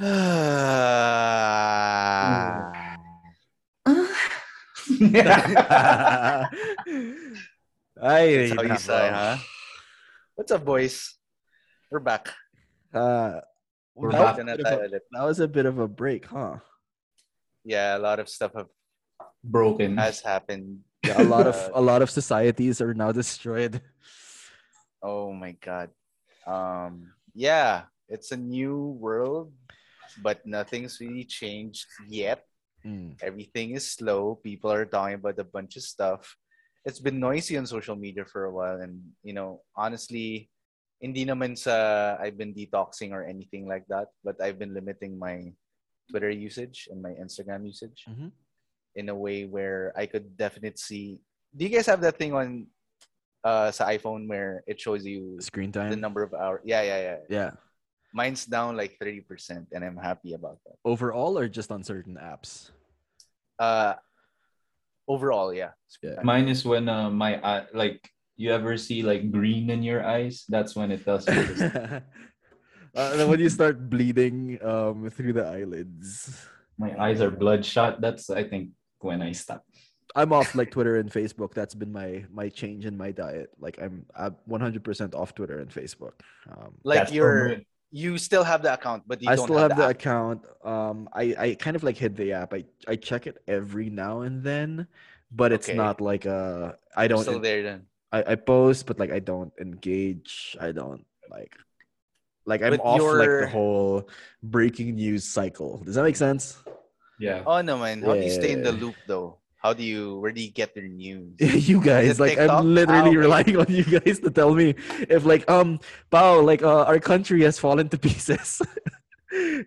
Ay, That's how you nako. say, huh? What's up, boys? We're back. Uh, We're that, back. Was a Na bit of a, that was a bit of a break, huh? Yeah, a lot of stuff have, Broken. has happened. Yeah, a lot of a lot of societies are now destroyed. Oh my god. Um yeah, it's a new world, but nothing's really changed yet. Mm. Everything is slow. People are talking about a bunch of stuff. It's been noisy on social media for a while and you know, honestly, hindi naman sa I've been detoxing or anything like that, but I've been limiting my Twitter usage and my Instagram usage Mhm. in a way where I could definitely see. Do you guys have that thing on uh sa iPhone where it shows you Screen time, the number of hours? Yeah, yeah, yeah. Yeah. Mine's down like 30% and I'm happy about that. Overall or just on certain apps? Uh overall, yeah. Yeah. Mine is when uh, my eye, like you ever see like green in your eyes. That's when it does. uh, then when you start bleeding um through the eyelids. my eyes are bloodshot. That's I think when I stop. I'm off like Twitter and Facebook. That's been my my change in my diet. Like I'm I'm 100% off Twitter and Facebook. Um, Like That's you're for me. You still have the account, but you I don't still have, the app. account. Um, I I kind of like hit the app. I I check it every now and then, but it's Okay. not like uh I You're don't still there then. I, I post, but like I don't engage. I don't like like I'm But off like the whole breaking news cycle. Does that make sense? Yeah. Oh no man. How do you stay in the loop though? How do you where do you get your news? you guys, like TikTok? I'm literally relying on you guys to tell me if like um Pao, like uh, our country has fallen to pieces.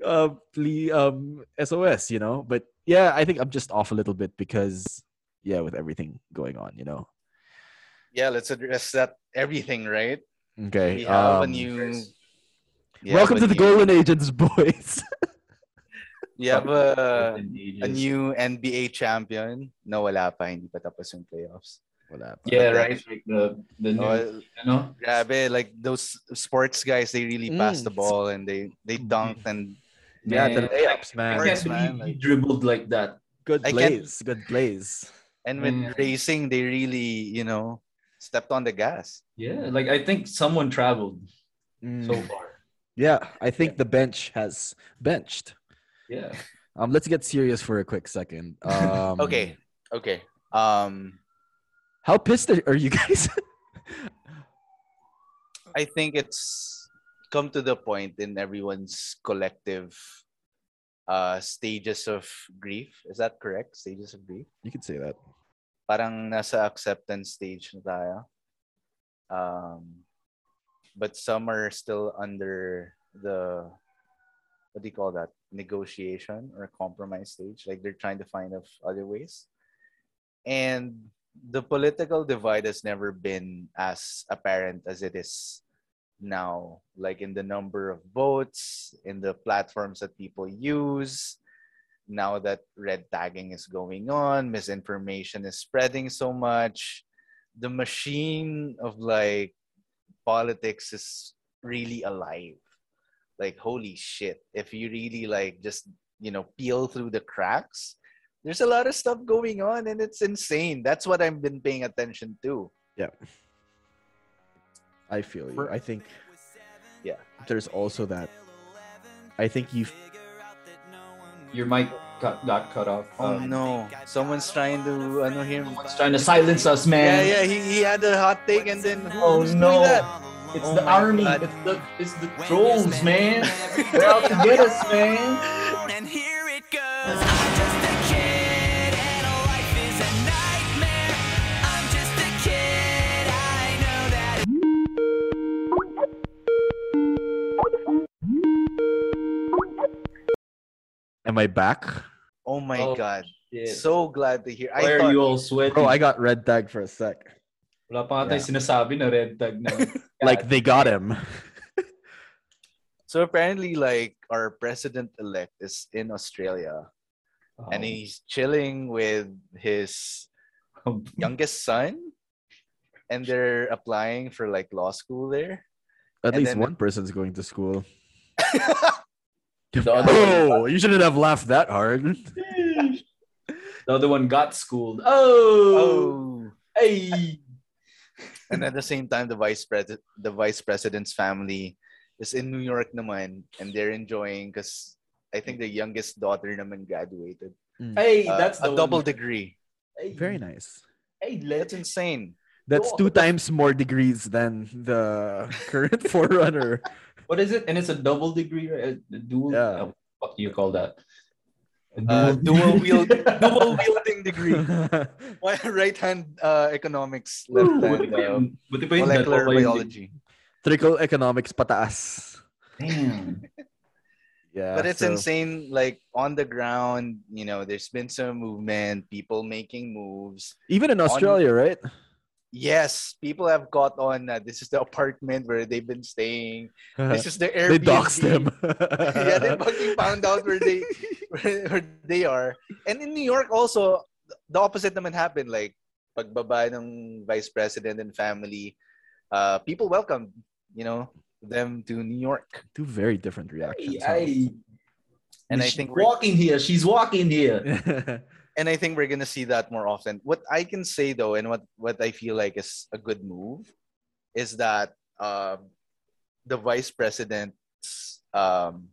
um please um SOS, you know. But yeah, I think I'm just off a little bit because yeah, with everything going on, you know. yeah, let's address that everything, right? Okay. We have a um, new we welcome to the Golden Agents, boys. We have a, a new NBA champion. No, wala pa. Hindi pa tapos yung playoffs. Wala pa. Yeah, But right. Like the the new, Oh, you know. grabe, like those sports guys, they really pass the Mm. ball and they they dunked and Yeah, the Man, layups, I man. can't man, believe he like- dribbled like that. Good I plays. Good plays. and with Mm. racing, they really you know stepped on the gas. Yeah, like I think someone traveled so Mm. far. Yeah, I think the bench has benched. Yeah. Um, let's get serious for a quick second. Um, Okay, okay. Um, How pissed are you guys? I think it's come to the point in everyone's collective uh stages of grief. Is that correct? Stages of grief. you could say that. parang nasa acceptance stage na tayo. Um, but some are still under the what do you call that negotiation or compromise stage like they're trying to find of other ways and the political divide has never been as apparent as it is now like in the number of votes in the platforms that people use now that red tagging is going on, misinformation is spreading so much, the machine of like politics is really alive. Like holy shit, if you really like just, you know, peel through the cracks, there's a lot of stuff going on and it's insane. That's what I've been paying attention to. Yeah. I feel you. I think. Yeah. There's also that. I think you. Your mic got, got cut off. Oh Um, no. Someone's trying to ano him. Someone's trying to silence us, man. yeah, he, he had a hot take and then Oh, who's doing no. That? It's Oh the army. God. It's the it's the trolls, man. They're out to get us, man. And here it goes. I'm just a kid and life is a nightmare. I'm just a kid. I know that. Am I back? Oh my Oh, god. shit. So glad to hear. I are thought you all sweaty? Bro, I got red tag for a sec. Wala pa nga tayong sinasabi na red tag na. Like they got him. so apparently like our president elect is in Australia Oh. and he's chilling with his youngest son and they're applying for like law school there. At And least then- one person's going to school. The other, oh, one, Oh, you shouldn't have laughed that hard. the other one got schooled. Oh, Oh. hey. And at the same time, the vice president, the vice president's family is in New York naman, and they're enjoying because I think the youngest daughter naman graduated. Hey, Uh, that's a the double one. degree. Hey, Very nice. Hey, That's let's insane. That's two times more degrees than the current forerunner. What is it? And it's a double degree, right? A dual. Yeah. uh, what do you call that? A Uh, dual wield, dual wielding degree. That's Why right hand uh, economics, left Buti hand uh, buti pa yung molecular dalawa biology. Trickle economics pataas. Damn. Yeah. but it's so- insane like on the ground you know there's been some movement people making moves Even in Australia, right? Yes people have got on uh, this is the apartment where they've been staying this is the Airbnb. they Airbnb. doxed them. yeah they fucking found out where they where, where they are and in New York also the opposite naman happened like pagbaba ng vice president and family uh people welcomed you know them to New York Two very different reactions. huh? Ay, and I think walking here. She's walking here. and I think we're gonna see that more often. What I can say though, and what what I feel like is a good move, is that um, the vice president's um,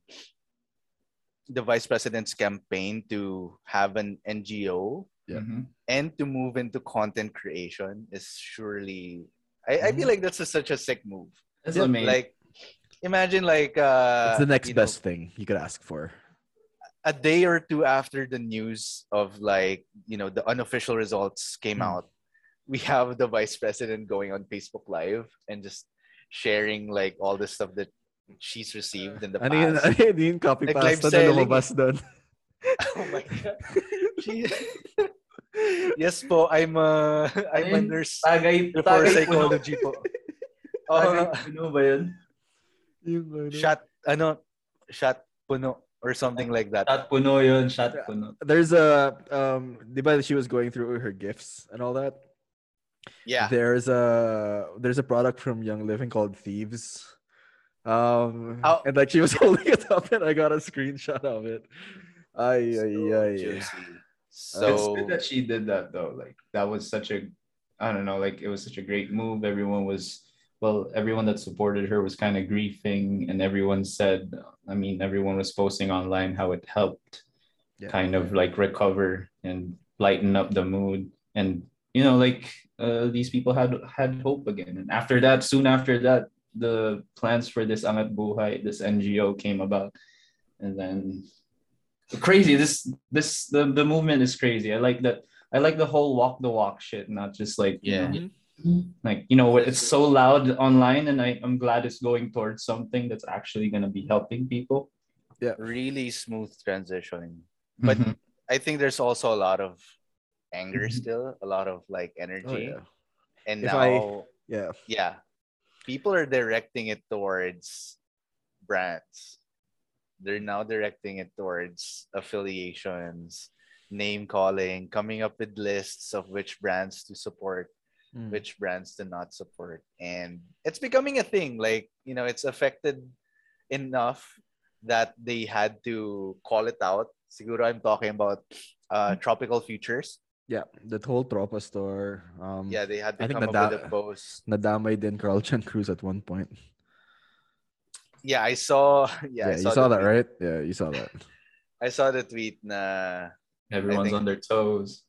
the vice president's campaign to have an NGO Yeah. Mhm. and to move into content creation is surely. I, I feel like that's a, such a sick move. That's amazing. Like, imagine like uh, it's the next you know, best thing you could ask for. A day or two after the news of like you know the unofficial results came Hmm. out we have the vice president going on facebook live and just sharing like all the stuff that she's received in the Ano yun, past. Ano yun, yung copy Like live pasta na lumabas doon. oh my god. She... yes po i'm a i'm a Ayun, nurse tagay, for tagay puno. psychology po. Tagay oh, puno ba yun? Yung ano. shot ano? Shot puno or something like that Shot puno yun. Shot puno. There's a um di ba she was going through her gifts and all that? yeah There's a there's a product from Young Living called Thieves. Um Oh. and like she was holding it up and I got a screenshot of it. Ay ay So ay. juicy. it's good that she did that though. Like that was such a, I don't know, like it was such a great move. Everyone was, well, everyone that supported her was kind of grieving, and everyone said, I mean, everyone was posting online how it helped, Yeah. kind of like recover and lighten up the mood, and you know, like uh, these people had had hope again. And after that, soon after that, the plans for this Angat Buhay, this NGO came about, and then crazy. This this the the movement is crazy. I like that. I like the whole walk the walk shit, not just like you Yeah. know, like you know it's so loud online, and I I'm glad it's going towards something that's actually gonna be helping people. Yeah really smooth transition But- Mhm. I think there's also a lot of anger Mhm. still, a lot of like Oh energy. yeah. And If now, I- Yeah. yeah, people are directing it towards brands. They're now directing it towards affiliations, name calling, coming up with lists of which brands to support, Mm. which brands to not support. And it's becoming a thing. Like, you know, it's affected enough that they had to call it out. Siguro I'm talking about uh, Tropical Futures. Yeah, that whole Tropa store. Um, Yeah, they had to I think come up nada- with a post. nadamay din Carl Chan Cruz at one point. Yeah, I saw. Yeah, Yeah, I you saw, saw that, tweet. right? Yeah, you saw that. I saw the tweet na Everyone's think- on their toes.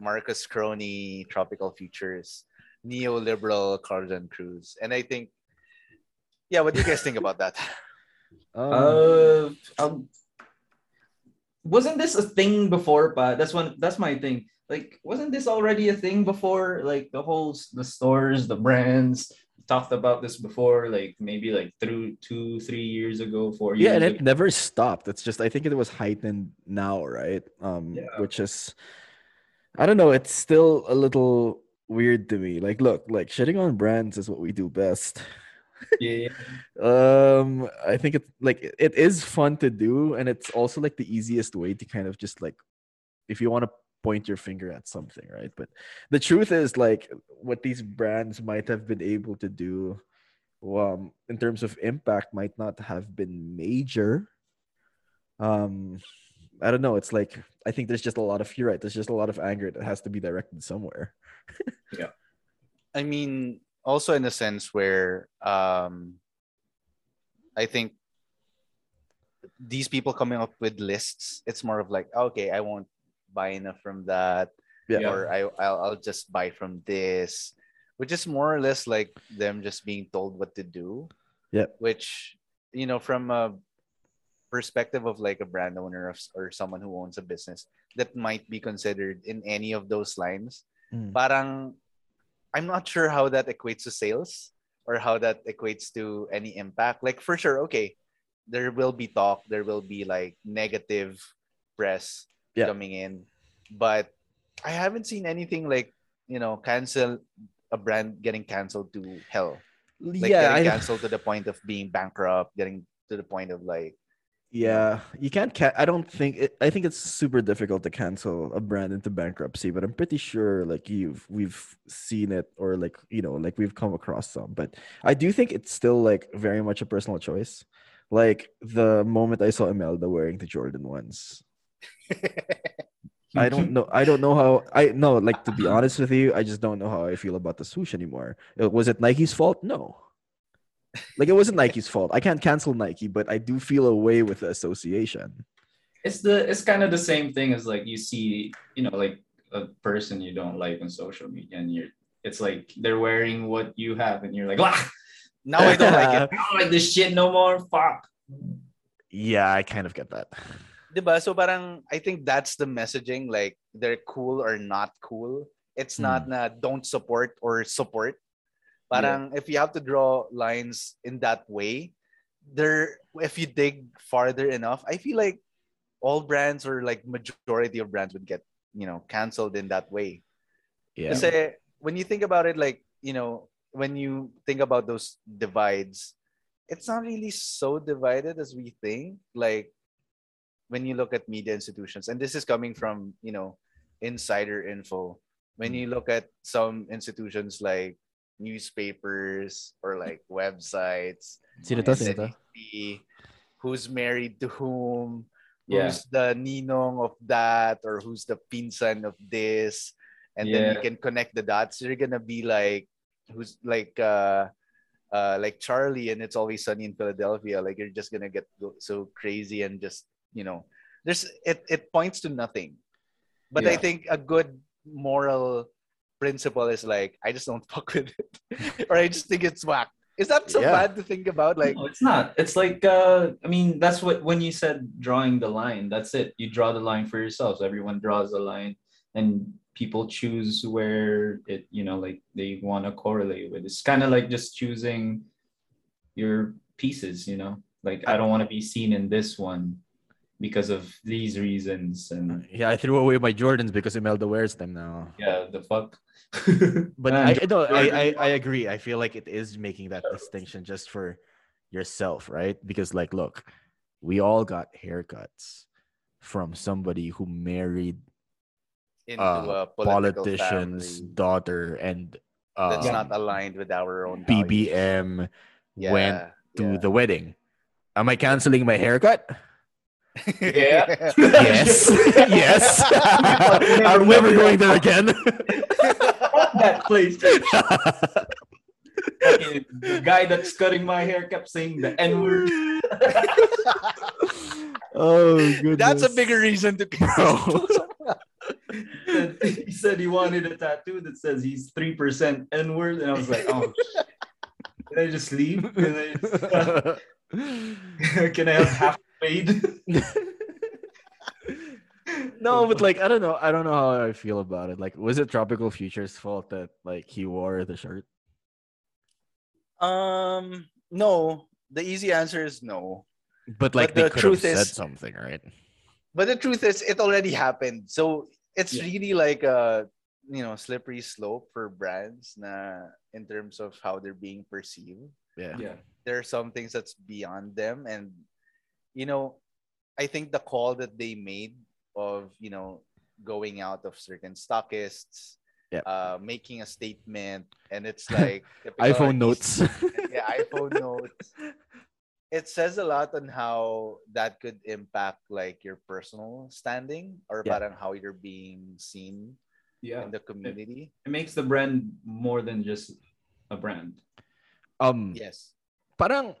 Marcus Crony, Tropical Futures, neoliberal Carlton Cruz, and I think, yeah, what do you guys think about that? Um, Uh, um, wasn't this a thing before? But that's one. That's my thing. Like, wasn't this already a thing before? Like the whole the stores, the brands talked about this before. Like maybe like through two, three years ago, four years. yeah, and it never stopped. It's just I think it was heightened now, right? Um, Yeah. which is I don't know. It's still a little weird to me. Like, look, like shitting on brands is what we do best. yeah, um i think it's like it- it is fun to do and it's also like the easiest way to kind of just like if you want to point your finger at something right but the truth is like what these brands might have been able to do um in terms of impact might not have been major um I don't know. It's like I think there's just a lot of you're right. There's just a lot of anger that has to be directed somewhere. Yeah, I mean, also in a sense where um, I think these people coming up with lists, it's more of like, okay, I won't buy enough from that, Yeah. or I I'll, I'll just buy from this, which is more or less like them just being told what to do. Yep. Which you know, from a perspective of like a brand owner of, or someone who owns a business, that might be considered in any of those lines. Mm. Parang I'm not sure how that equates to sales or how that equates to any impact. Like for sure, okay, there will be talk, there will be like negative press Yeah. coming in, but I haven't seen anything like you know cancel a brand getting canceled to hell, like yeah, getting I, canceled to the point of being bankrupt, getting to the point of like yeah. You can't. Ca- I don't think. It, I think it's super difficult to cancel a brand into bankruptcy, but I'm pretty sure like you've we've seen it or like you know like we've come across some. But I do think it's still like very much a personal choice. Like the moment I saw Imelda wearing the Jordan ones, I don't know. I don't know how. I no, like to be honest with you, I just don't know how I feel about the swoosh anymore. Uh, Was it Nike's fault? No. Like it wasn't Nike's fault. I can't cancel Nike, but I do feel a way with the association. it's the it's kind of the same thing as like you see you know like a person you don't like on social media and you're it's like they're wearing what you have and you're like ah, now I don't like it. I don't like this shit no more fuck Yeah, I kind of get that. Diba? So parang I think that's the messaging like they're cool or not cool. It's not na don't support or support. Parang if you have to draw lines in that way, there if you dig farther enough, I feel like all brands or like majority of brands would get, you know, canceled in that way. Yeah. Kasi when you think about it, like, you know, when you think about those divides, it's not really so divided as we think. Like, when you look at media institutions, and this is coming from, you know, insider info, when you mm. look at some institutions like newspapers or like websites, Sino to? Sino to? who's married to whom, yeah. who's the ninong of that or who's the pinsan of this and then you can connect the dots. You're gonna be like who's like uh uh like charlie and it's always sunny in philadelphia. Like you're just gonna get so crazy and just you know there's it it points to nothing. But i think a good moral principle is like i just don't fuck with it. Or i just think it's whack. Is that so Yeah. bad to think about? Like no, it's not. It's like uh i mean that's what when you said drawing the line that's it. You draw the line for yourselves everyone draws a line and people choose where it you know like they want to correlate with. It's kind of like just choosing your pieces you know? Like i don't want to be seen in this one because of these reasons and Yeah, I threw away my Jordans because Imelda wears them now. yeah the fuck But Man, I no, I, I I agree. I feel like it is making that distinction just for yourself, right? Because like, look, we all got haircuts from somebody who married into uh, a politician's family daughter and uh, that's not aligned with our own values. BBM Yeah, went to yeah. the wedding. Am I canceling my haircut? Yeah. Yes. yes. I'm never going there again. that place Fucking the guy that's cutting my hair kept saying the n-word oh, goodness. That's a bigger reason to Bro. he said he wanted a tattoo that says he's 3% N word. And I was like, oh, shit. can I just leave? Can I, just- uh, can I have half paid? no, but like I don't know. I don't know how I feel about it. Like, was it Tropical Future's fault that like he wore the shirt? Um, no. The easy answer is no. But like But they the could truth have said is- something, right? But the truth is, it already happened. So it's Yeah. really like a you know slippery slope for brands na in terms of how they're being perceived. Yeah. Yeah. There are some things that's beyond them, and you know, I think the call that they made of you know going out of certain stockists, Yep. uh, making a statement, and it's like iPhone notes. yeah, iPhone notes. it says a lot on how that could impact like your personal standing or Yeah. parang how you're being seen Yeah. in the community. It makes the brand more than just a brand. Um, Yes. parang,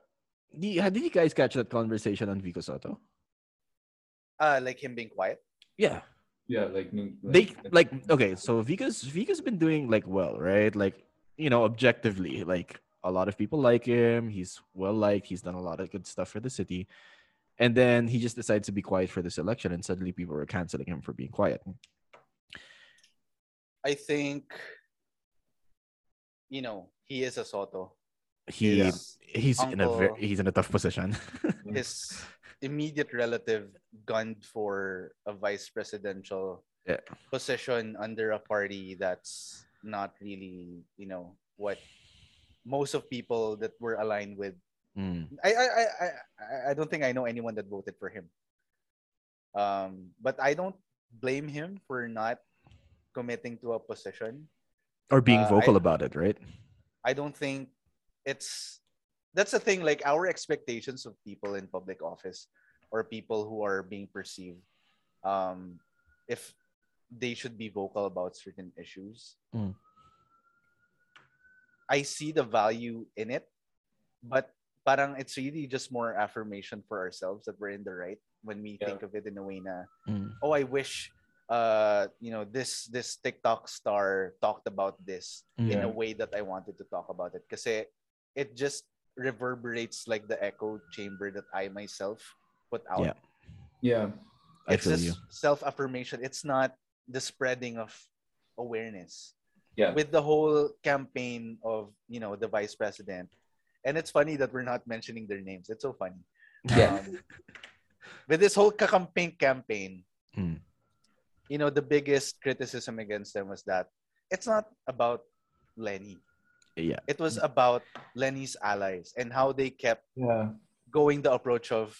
di, did you guys catch that conversation on Vico Sotto? Uh like him being quiet. Yeah. Yeah, like, they like okay so Vico's Vico's been doing like well right like you know objectively like a lot of people like him he's well liked he's done a lot of good stuff for the city and then he just decides to be quiet for this election and suddenly people were canceling him for being quiet I think you know, he is a Sotto. He His he's in a very he's in a tough position his immediate relative gunned for a vice presidential Yeah. position under a party that's not really, you know, what most of people that were aligned with. Mm, I I I I, I don't think I know anyone that voted for him. Um, but I don't blame him for not committing to a position. or being Uh, vocal about it right I don't think it's that's the thing like our expectations of people in public office or people who are being perceived um if they should be vocal about certain issues Mm. I see the value in it but parang it's really just more affirmation for ourselves that we're in the right when we Yeah. think of it in a way na Mm, oh i wish uh you know this this tiktok star talked about this in a way that i wanted to talk about it because it just reverberates like the echo chamber that i myself put out Yeah. Yeah. It's just self-affirmation it's not the spreading of awareness Yeah. with the whole campaign of you know the vice president and it's funny that we're not mentioning their names it's so funny Yeah. um, with this whole campaign campaign Mm. you know the biggest criticism against them was that it's not about Leni yeah it was about Leni's allies and how they kept Yeah. going the approach of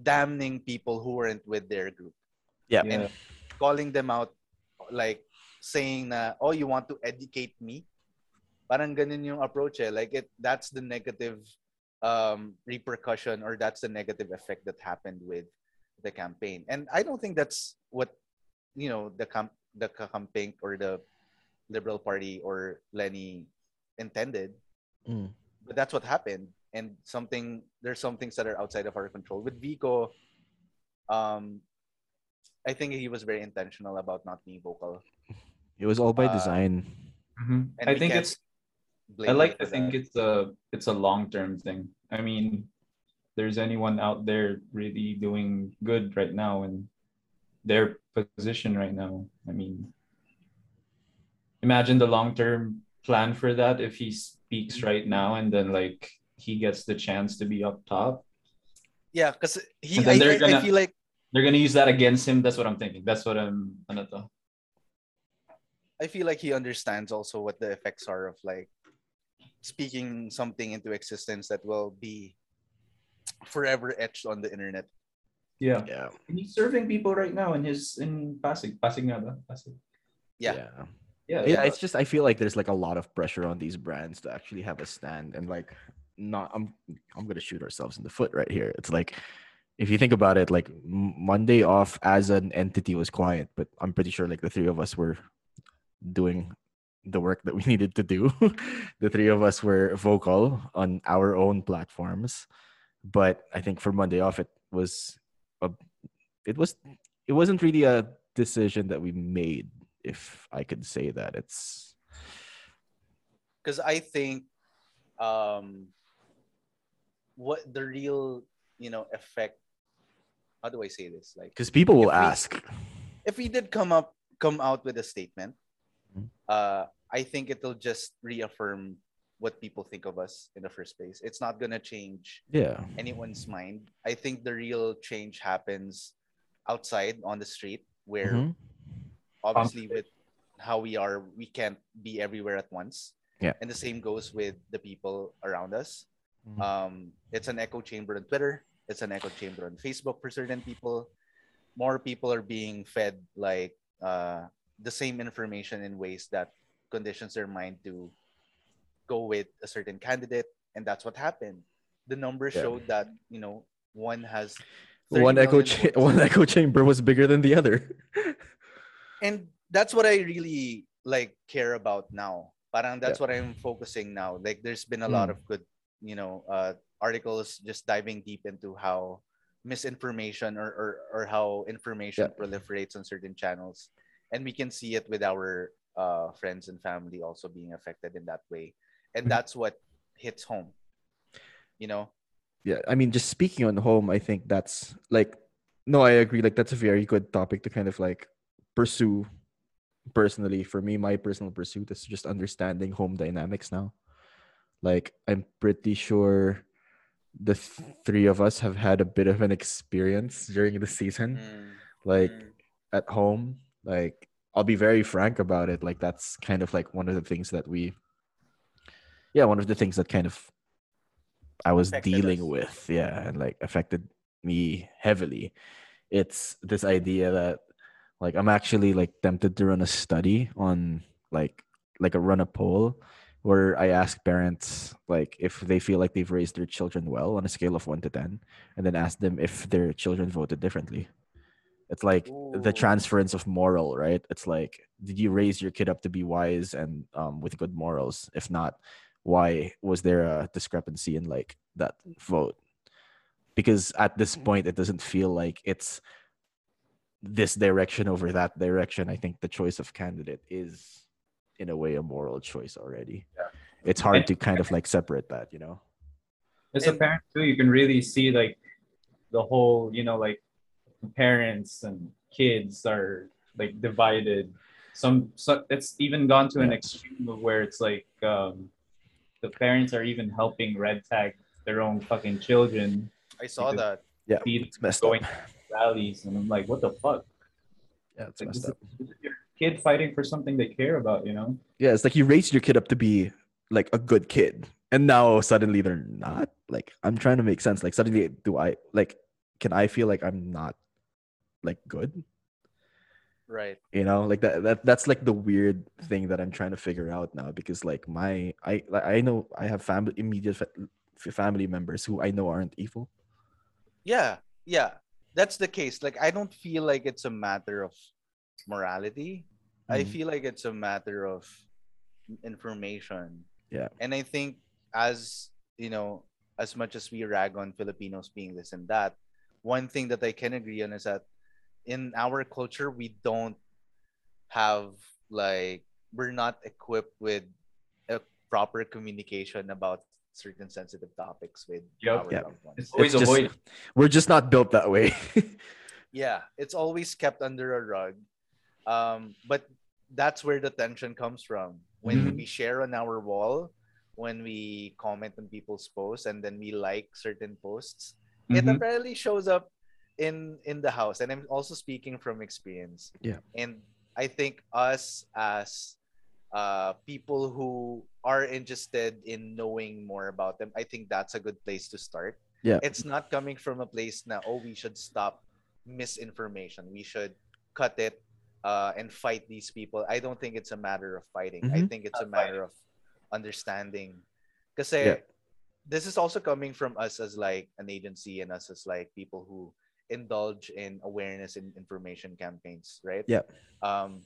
damning people who weren't with their group yeah Yeah. calling them out like saying na oh you want to educate me parang ganun yung approach eh. like it that's the negative um repercussion or that's the negative effect that happened with the campaign and i don't think that's what you know the camp the campaign or the liberal party or lenny intended Mm. but that's what happened and something there's some things that are outside of our control with vico um i think he was very intentional about not being vocal it was all by Uh, design Mhm. I think it's I like to think that. it's a it's a long term thing. I mean, there's anyone out there really doing good right now in their position right now. I mean, imagine the long term plan for that if he speaks right now and then like he gets the chance to be up top. yeah because he I, they're I, I gonna- feel like They're gonna use that against him. That's what I'm thinking. That's what I'm ano to. i feel like he understands also what the effects are of like speaking something into existence that will be forever etched on the internet Yeah. yeah And he's serving people right now in his in Pasig. Pasig nga ba? Pasig. Yeah. yeah Yeah. yeah it's just i feel like there's like a lot of pressure on these brands to actually have a stand and like not i'm i'm gonna shoot ourselves in the foot right here. It's like if you think about it like monday off as an entity was quiet but i'm pretty sure like the three of us were doing the work that we needed to do. The three of us were vocal on our own platforms. But i think for monday off it was a, it was it wasn't really a decision that we made if i could say that it's because I think um what the real you know effect how do I say this? Like because people will If we- ask. if we did come up come out with a statement Mhm. uh I think it'll just reaffirm what people think of us in the first place. It's not gonna change yeah. anyone's mind. I think the real change happens outside on the street where Mhm. Obviously with how we are we can't be everywhere at once Yeah. and the same goes with the people around us Mhm. um it's an echo chamber on twitter it's an echo chamber on facebook for certain people more people are being fed like uh the same information in ways that conditions their mind to go with a certain candidate and that's what happened the numbers Yeah. showed that you know one has one echo cha- one echo chamber was bigger than the other. and that's what I really like care about now. Parang that's Yeah. what I'm focusing now. Like there's been a lot Mm. of good, you know, uh, articles just diving deep into how misinformation or or, or how information Yeah. proliferates on certain channels, and we can see it with our uh, friends and family also being affected in that way, and Mhm. that's what hits home. You know, yeah i mean just speaking on home i think that's like no i agree like that's a very good topic to kind of like pursue personally for me my personal pursuit is just understanding home dynamics now. Like i'm pretty sure the th- three of us have had a bit of an experience during the season. Mm, like mm. at home like i'll be very frank about it. Like that's kind of like one of the things that we yeah one of the things that kind of i was Affected dealing us. with yeah and like affected me heavily. It's this idea that like i'm actually like tempted to run a study on like like a run a poll where i ask parents like if they feel like they've raised their children well on a scale of 1 to 10 and then ask them if their children voted differently. It's like the transference of moral right? It's like did you raise your kid up to be wise and um, with good morals? If not why was there a discrepancy in like that vote? Because at this point it doesn't feel like it's this direction over that direction i think the choice of candidate is in a way a moral choice already Yeah. it's hard And- to kind of like separate that you know As a And- parent too, you can really see like the whole, you know, like parents and kids are like divided. Some, so it's even gone to an extreme of where it's like um, the parents are even helping red tag their own fucking children I saw that. yeah it's messed going up to rallies, and I'm like, what the fuck? yeah it's Like, messed up is, is your kid fighting for something they care about, you know? Yeah, it's like you raised your kid up to be like a good kid, and now suddenly they're not. Like I'm trying to make sense. Like suddenly, do I like? Can I feel like I'm not like good? Right. You know, like that. That that's like the weird thing that I'm trying to figure out now because like my I like I know I have family immediate fa- family members who I know aren't evil. Yeah, yeah, that's the case. Like, I don't feel like it's a matter of morality. I Mhm. feel like it's a matter of information. Yeah. And I think as you know, as much as we rag on Filipinos being this and that, one thing that I can agree on is that in our culture we don't have like we're not equipped with a proper communication about certain sensitive topics with Yep. our Yeah. loved ones. It's always It's just- avoid. We're just not built that way. Yeah, it's always kept under a rug. Um, but that's where the tension comes from. When Mhm. we share on our wall, when we comment on people's posts, and then we like certain posts, it Mhm. apparently shows up in in the house. And I'm also speaking from experience. Yeah. And I think us as uh, people who are interested in knowing more about them, I think that's a good place to start yeah. it's not coming from a place now oh we should stop misinformation we should cut it uh, and fight these people i don't think it's a matter of fighting i Mhm. think it's a Not matter of understanding because Yeah. this is also coming from us as like an agency and us as like people who indulge in awareness and information campaigns right Yeah. um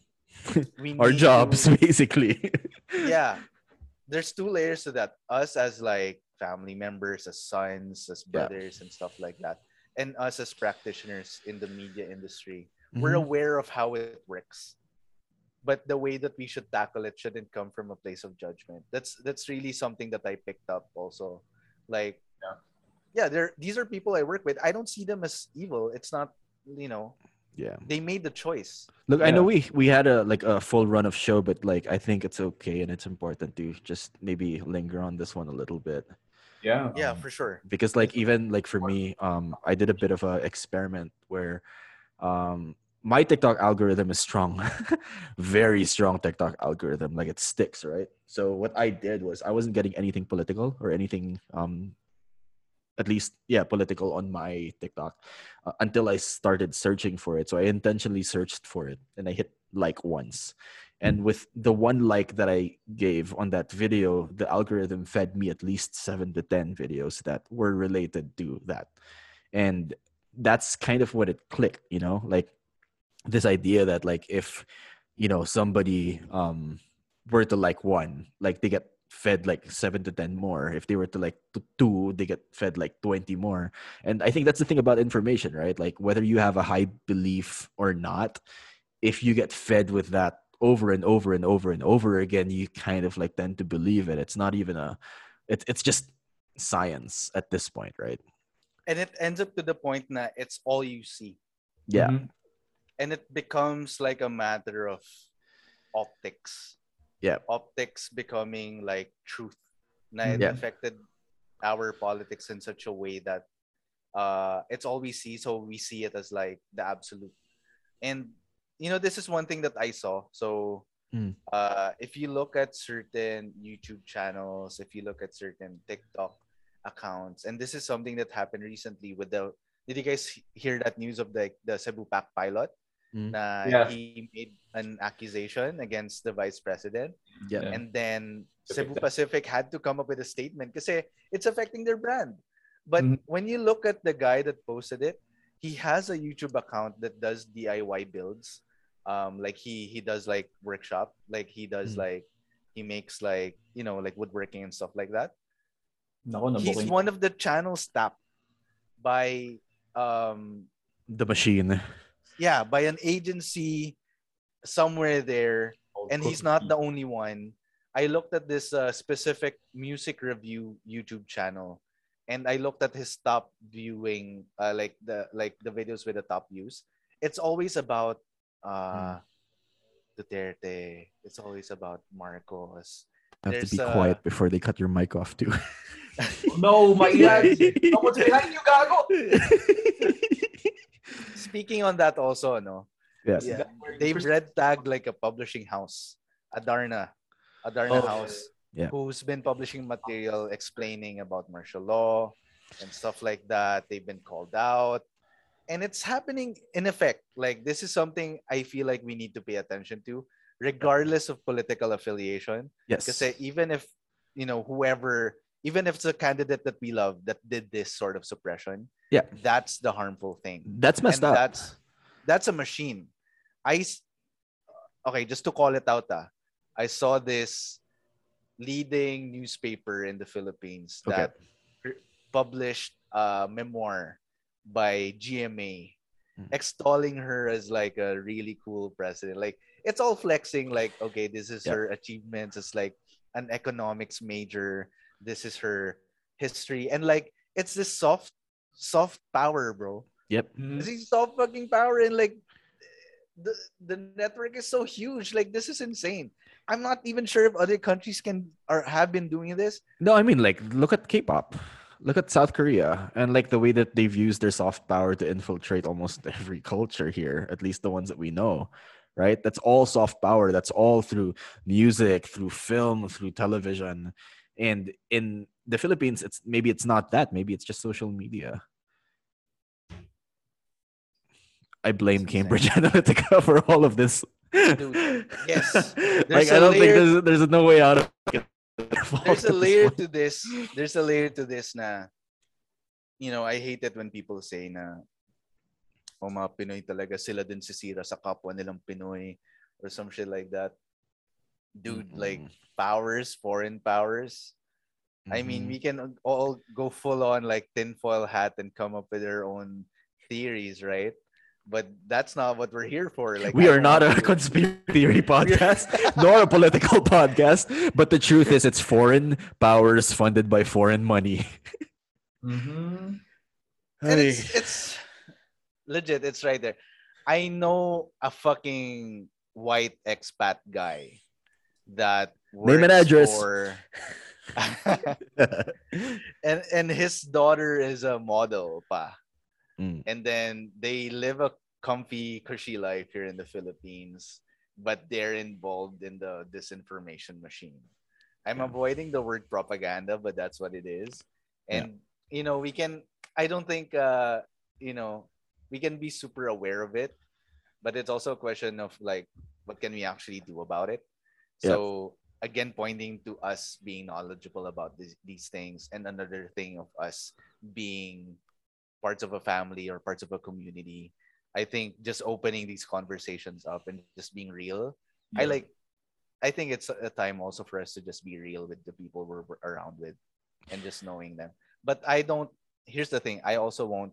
we Our jobs, to- basically. yeah. There's two layers to that. Us as like family members as sons as Yeah. brothers and stuff like that. And us as practitioners in the media industry. We're Mhm. aware of how it works. But the way that we should tackle it shouldn't come from a place of judgment. That's that's really something that i picked up also. Like Yeah. yeah they're these are people i work with. I don't see them as evil. It's not you know yeah. they made the choice Look, I know we we had a like a full run of show, but like I think it's okay and it's important to just maybe linger on this one a little bit Yeah. yeah for sure because like even like for me, um, I did a bit of a experiment where, um, my TikTok algorithm is strong, very strong TikTok algorithm. Like it sticks, right? So what I did was I wasn't getting anything political or anything um at least yeah political on my tiktok uh, until i started searching for it. So i intentionally searched for it and i hit like once. And with the one like that I gave on that video, the algorithm fed me at least seven to 10 videos that were related to that. And that's kind of what it clicked, you know, like this idea that, like, if, you know, somebody um, were to like one, like they get fed like seven to 10 more. If they were to like to two, they get fed like 20 more. And I think that's the thing about information, right? Like, whether you have a high belief or not, if you get fed with that over and over and over and over again, you kind of like tend to believe it. It's not even a, it, it's just science at this point, right? And it ends up to the point that it's all you see. Yeah. Mhm. And it becomes like a matter of optics. Yeah. Optics becoming like truth. Na it Yeah. affected our politics in such a way that uh it's all we see, so we see it as like the absolute. And you know, this is one thing that I saw. So Mm. uh if you look at certain YouTube channels, if you look at certain TikTok accounts, and this is something that happened recently with the did you guys hear that news of the the Cebu Pac pilot? Mm. Na Yeah. he made an accusation against the vice president, Yeah. Yeah. and then Pacific Cebu Pacific had to come up with a statement because it's affecting their brand. But Mhm. when you look at the guy that posted it, he has a YouTube account that does DIY builds. Um, like he he does like workshop, like he does Mm. like he makes like you know like woodworking and stuff like that. No, no, He's nabuking. one of the channels tapped by um The machine. Yeah by an agency somewhere there and he's not the only one i looked at this uh, specific music review youtube channel and i looked at his top viewing uh, like the like the videos with the top views it's always about uh duterte it's always about marcos I have to be There's, uh, quiet before they cut your mic off too. No, my God. Someone's behind you, gago. speaking on that also no? Yes. yeah. They've red tagged like a publishing house adarna. Adarna Oh, house yeah. who's been publishing material explaining about martial law and stuff like that. They've been called out. And it's happening in effect. Like this is something i feel like we need to pay attention to regardless of political affiliation. Yes. because even if you know whoever even if it's a candidate that we love that did this sort of suppression Yeah. that's the harmful thing That's messed and up. That's that's a machine. i okay, just to call it out, ah, I saw this leading newspaper in the Philippines Okay. that pr- published a memoir by GMA Mm. extolling her as like a really cool president. Like it's all flexing like okay, this is Yeah. her achievements. It's like an economics major. This is her history and like it's this soft soft power, bro. Yep. Mhm. Kasi soft fucking power and like the the network is so huge. Like this is insane. I'm not even sure if other countries can or have been doing this. No, I mean like look at K-pop. Look at South Korea and like the way that they've used their soft power to infiltrate almost every culture here, at least the ones that we know. Right? That's all soft power. That's all through music, through film, through television. And in the Philippines, it's maybe it's not that. Maybe it's just social media. I blame Cambridge Analytica for all of this. Dude, yes. like I don't think there's there's no way out of it. There's a layer to this. There's a layer to this na you know, I hate it when people say na o mga Pinoy talaga sila din sisira sa kapwa nilang Pinoy or some shit like that. Dude, like powers, foreign powers. I mean, Mhm. we can all go full on like tinfoil hat and come up with our own theories, right? But that's not what we're here for. Like we I are not a conspiracy theory podcast, nor a political podcast. But the truth is, it's foreign powers funded by foreign money. Mhm. and it's, it's legit. It's right there. I know a fucking white expat guy that Name and address. for- and and his daughter is a model pa. Mm. and then they live a comfy cushy life here in the philippines but they're involved in the disinformation machine i'm Yeah. avoiding the word propaganda but that's what it is Yeah. and you know we can i don't think uh you know we can be super aware of it but it's also a question of like what can we actually do about it? Yep. So again, pointing to us being knowledgeable about these, these things, and another thing of us being parts of a family or parts of a community. I think just opening these conversations up and just being real. I like. I think it's a time also for us to just be real with the people we're, we're around with, and just knowing them. But I don't. Here's the thing. I also won't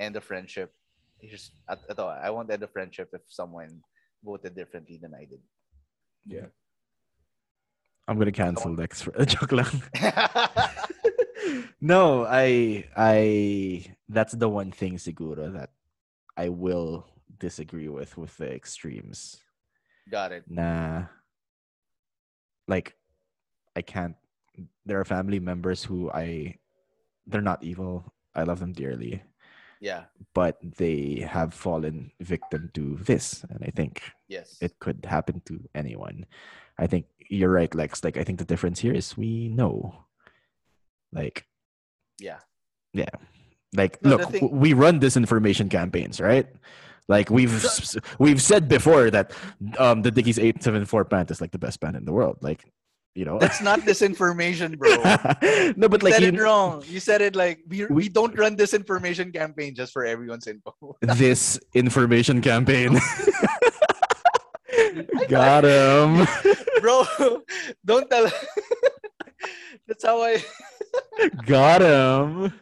end a friendship. Here's. I won't end a friendship if someone voted differently than I did. Yeah. I'm gonna cancel next. For, joke lang. no, I I that's the one thing siguro that I will disagree with with the extremes. Got it. Nah. Like I can't there are family members who I they're not evil. I love them dearly, Yeah. but they have fallen victim to this. And I think Yes. it could happen to anyone. I think you're right, Lex. Like I think the difference here is we know. Like yeah. yeah. Like No, look, thing- we run disinformation campaigns, right? Like we've we've said before that um the Dickies 874 pant is like the best pant in the world. Like, you know. That's not disinformation, bro. no, but you like said you, it wrong. You said it like we, we, don't run this information campaign just for everyone's info. this information campaign. Got him. bro, don't tell. that's how I. Got him.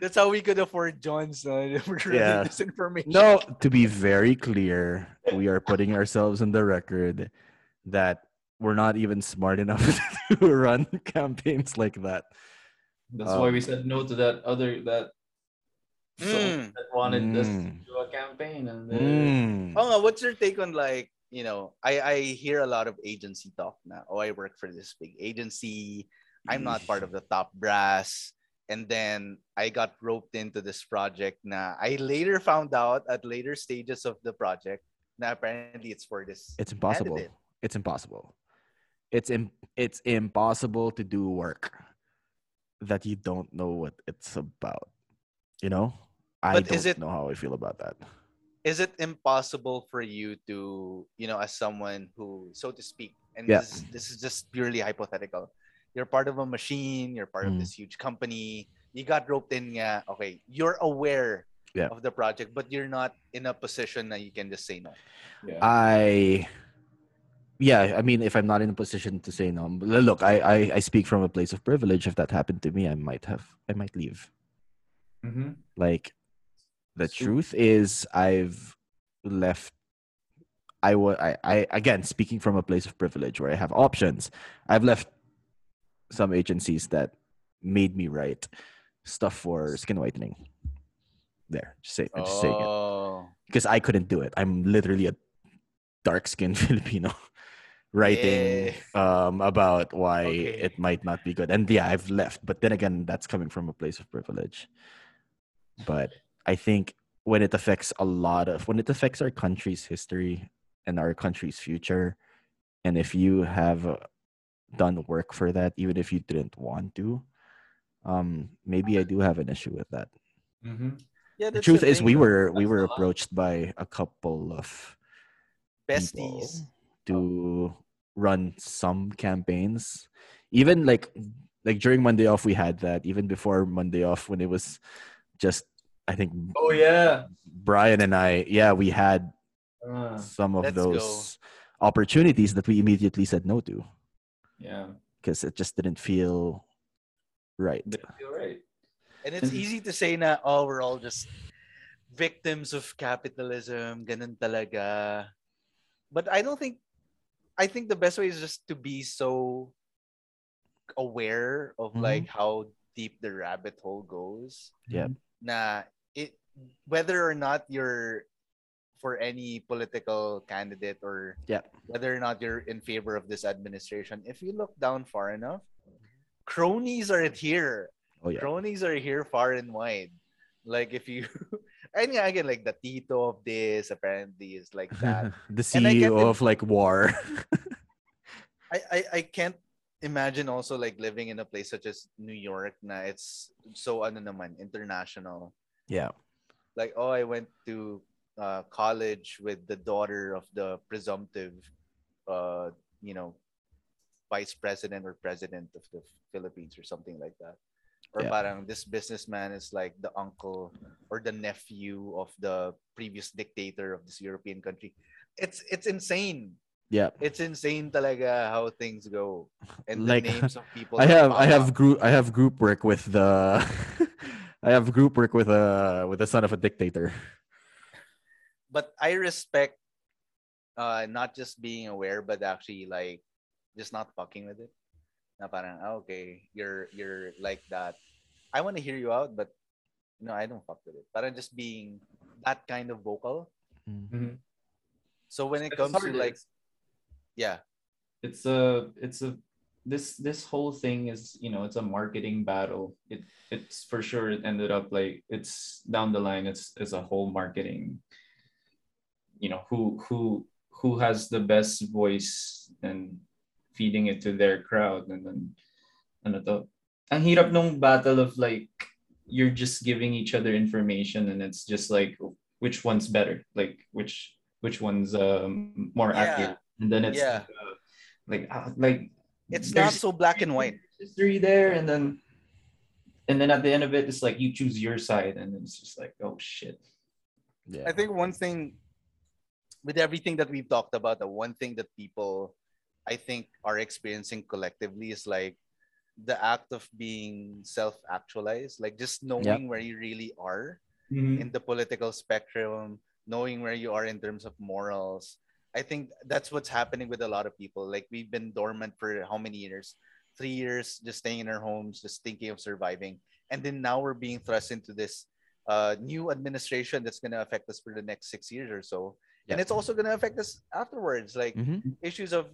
That's how we could afford John's. Uh, Yeah. No, to be very clear, we are putting ourselves on the record that we're not even smart enough to run campaigns like that. That's why Um, we said no to that other that Mm. that wanted us to Mm. do a campaign and then Mm. Oh, what's your take on like you know? I I hear a lot of agency talk now. Oh, I work for this big agency. I'm not part of the top brass. And then I got roped into this project. Now I later found out at later stages of the project. Now apparently it's for this. It's impossible. candidate. It's impossible. It's Im- it's impossible to do work that you don't know what it's about. You know? I But don't is it- know how I feel about that. Is it impossible for you to, you know, as someone who, so to speak, and Yeah. this is, this is just purely hypothetical. You're part of a machine. You're part of Mm. this huge company. You got roped in. Yeah, okay, you're aware Yeah. of the project, but you're not in a position that you can just say no. yeah. I yeah, I mean if I'm not in a position to say no, look, I, I I speak from a place of privilege. If that happened to me, I might have I might leave. Mhm. Like the truth is I've left I wa- I, I again speaking from a place of privilege where I have options. I've left some agencies that made me write stuff for skin whitening. There, just say just saying it Oh, because I couldn't do it. I'm literally a dark skinned Filipino writing um, about why Okay. it might not be good. And yeah, I've left. But then again, that's coming from a place of privilege. But I think when it affects a lot of, when it affects our country's history and our country's future, and if you have uh, done work for that, even if you didn't want to, um, maybe I do have an issue with that Mhm. yeah. the that's truth is we were we were approached by a couple of people besties. to run some campaigns even like like during monday off we had that even before monday off when it was just i think Oh yeah. brian and i yeah we had Uh, some of Let's go. those opportunities that we immediately said no to yeah. because it just didn't feel right Didn't feel right. And it's easy to say na, oh, we're all just victims of capitalism, ganun talaga. But I don't think, I think the best way is just to be so aware of Mhm. like how deep the rabbit hole goes. Yeah. Nah, it, whether or not you're for any political candidate or yeah. whether or not you're in favor of this administration, if you look down far enough, cronies are here oh yeah cronies are here far and wide. Like if you, and yeah, again, like the Tito of this apparently is like that. the And I get ceo of like war I, I I can't imagine also like living in a place such as New York. Na it's so ano naman international. yeah Like oh, I went to uh, college with the daughter of the presumptive, uh, you know, vice president or president of the Philippines or something like that. Or Yeah. parang this businessman is like the uncle or the nephew of the previous dictator of this European country. It's it's insane. Yeah. It's insane talaga how things go. And Like, the names of people. I have I have group I have group work with the I have group work with a with the son of a dictator. but I respect uh not just being aware but actually like just not fucking with it. Na parang ah, okay, you're you're like that. I want to hear you out but no, I don't fuck with it. Parang just being that kind of vocal. Mhm. So when it It's comes to like yeah, it's a it's a this this whole thing is you know it's a marketing battle it it's for sure it ended up like it's down the line it's it's a whole marketing you know who who who has the best voice and feeding it to their crowd and then ano to ang hirap nung battle of like you're just giving each other information and it's just like which one's better like which which one's um, more Yeah. accurate and then it's Yeah. like, uh, like uh, like it's not so black and white. history there and then and then at the end of it it's like you choose your side and it's just like oh shit Yeah. I think one thing with everything that we've talked about, the one thing that people I think are experiencing collectively is like the act of being self-actualized, like just knowing where you really are in the political spectrum, knowing where you are in terms of morals. I think that's what's happening with a lot of people. Like we've been dormant for how many years? Three years, just staying in our homes, just thinking of surviving. And then now we're being thrust into this uh, new administration that's going to affect us for the next six years or so. And it's also going to affect us afterwards, like Mhm. issues of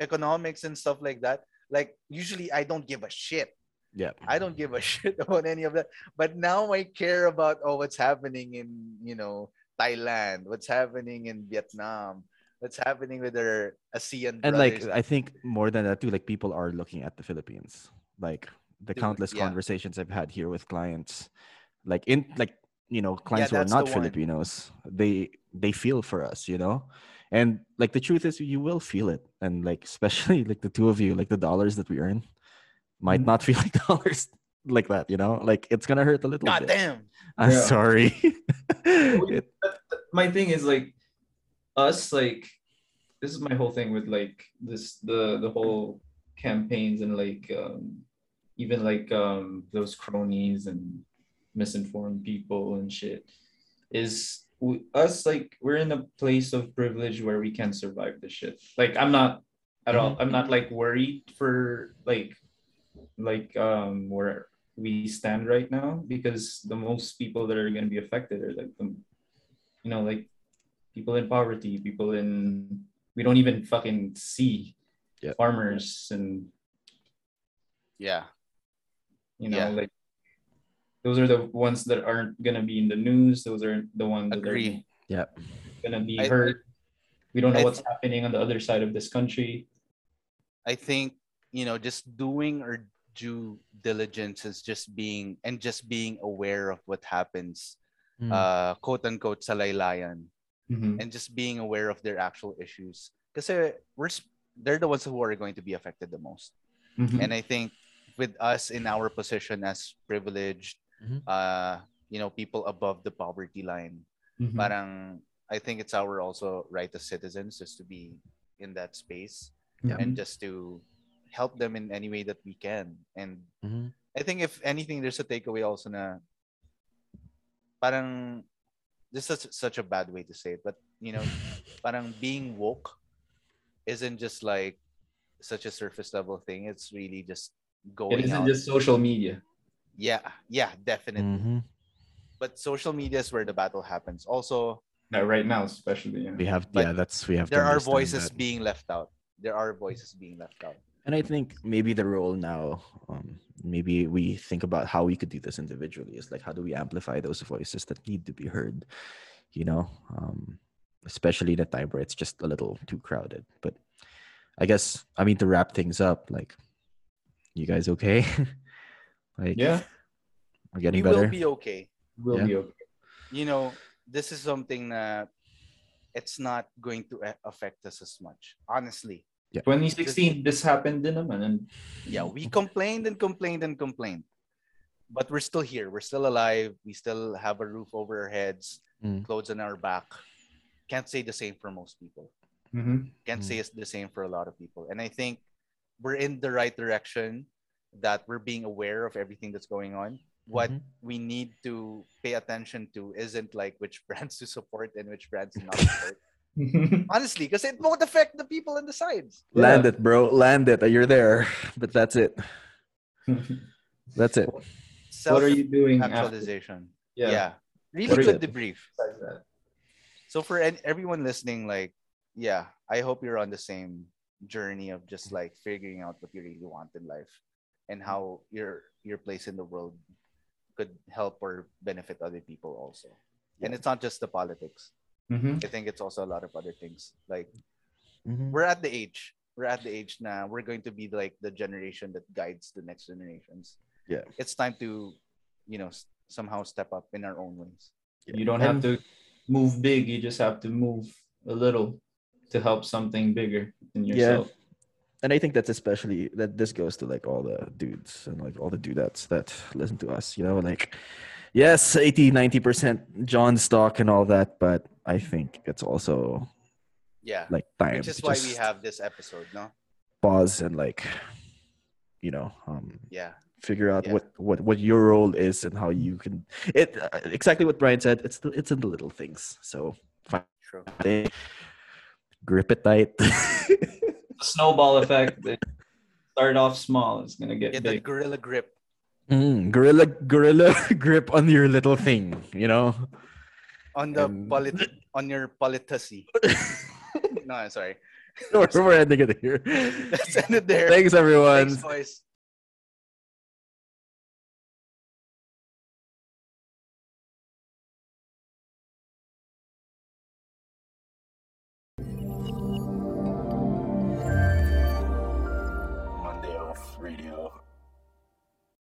economics and stuff like that. Like usually I don't give a shit. Yeah. I don't give a shit about any of that. But now I care about oh what's happening in you know Thailand, what's happening in Vietnam, what's happening with their ASEAN and like. I think more than that too, like people are looking at the Philippines. Like the Dude, countless yeah. conversations I've had here with clients, like in like you know clients who are not. Filipinos, they they feel for us, you know, and like the truth is you will feel it, and like especially like the two of you, like the dollars that we earn, might Mhm. not feel like dollars like that, you know, like it's gonna hurt a little God bit. damn. I'm Yeah. sorry. It- my thing is like us like this is my whole thing with like this the the whole campaigns and like um even like um those cronies and misinformed people and shit is we, us like we're in a place of privilege where we can survive the shit like i'm not at all i'm not like worried for like like um where we stand right now because the most people that are going to be affected are like the you know like people in poverty people in we don't even fucking see Yep. farmers and Yeah. you know Yeah. like those are the ones that aren't gonna be in the news those are the ones that Agree. yeah. are gonna be I- I- hurt we don't know I what's happening on the other side of this country I think you know just doing our due diligence is just being and just being aware of what happens Mm. uh quote unquote sa laylayan Mhm. and just being aware of their actual issues because we're they're the ones who are going to be affected the most Mhm. and i think with us in our position as privileged Mhm. uh you know people above the poverty line Mhm. parang i think it's our also right as citizens just to be in that space Mhm. and just to help them in any way that we can and Mhm. i think if anything there's a takeaway also na parang this is such a bad way to say it but you know parang being woke isn't just like such a surface level thing it's really just going It isn't out just social media yeah yeah definitely Mhm. but social media is where the battle happens also Uh, right now especially yeah. We have But yeah, that's we have. to there are voices that. being left out there are voices being left out And I think maybe the role now, um, maybe we think about how we could do this individually. Is like how do we amplify those voices that need to be heard? You know, um, especially in a time where it's just a little too crowded. But I guess I mean to wrap things up. Like, you guys okay? like, yeah we're getting we better. will be okay We'll Yeah. be okay you know this is something that it's not going to affect us as much. Honestly, Yeah. 2016, this happened din naman. And yeah, we complained and complained and complained, but we're still here. We're still alive. We still have a roof over our heads, Mm. clothes on our back. Can't say the same for most people. Mhm. Can't Mm. say it's the same for a lot of people. And I think we're in the right direction. That we're being aware of everything that's going on. What Mhm. we need to pay attention to isn't like which brands to support and which brands to not support. Honestly, because it won't affect the people on the sides. Land it, bro. Land it. You're there. But that's it. That's it. what are you doing after? Actualization. Yeah. Yeah. Really good you- debrief. So for an- everyone listening, like, yeah, I hope you're on the same journey of just like figuring out what you really want in life and how your your place in the world could help or benefit other people also. And it's not just the politics. Mhm. I think it's also a lot of other things. Like Mhm. we're at the age, we're at the age now. We're going to be like the generation that guides the next generations. Yeah. It's time to, you know, s- somehow step up in our own ways. You don't have to move big. You just have to move a little to help something bigger than yourself Yeah. And I think that's especially that this goes to like all the dudes and like all the dudettes that listen to us, you know, like yes, 80, 90% John stock and all that, but I think it's also Yeah. like time Which is why we have this episode, no? pause and like you know, um Yeah. figure out Yeah. what, what what your role is and how you can it uh, exactly what Brian said, it's the, it's in the little things. So find True. grip it tight. Snowball effect. It Start off small. It's gonna get Get that big. gorilla grip. Mm, gorilla gorilla grip on your little thing, you know. On the And- polit- on your politacy. no, I'm sorry. we're, we're ending it here. Let's end it there. Thanks everyone. Thanks,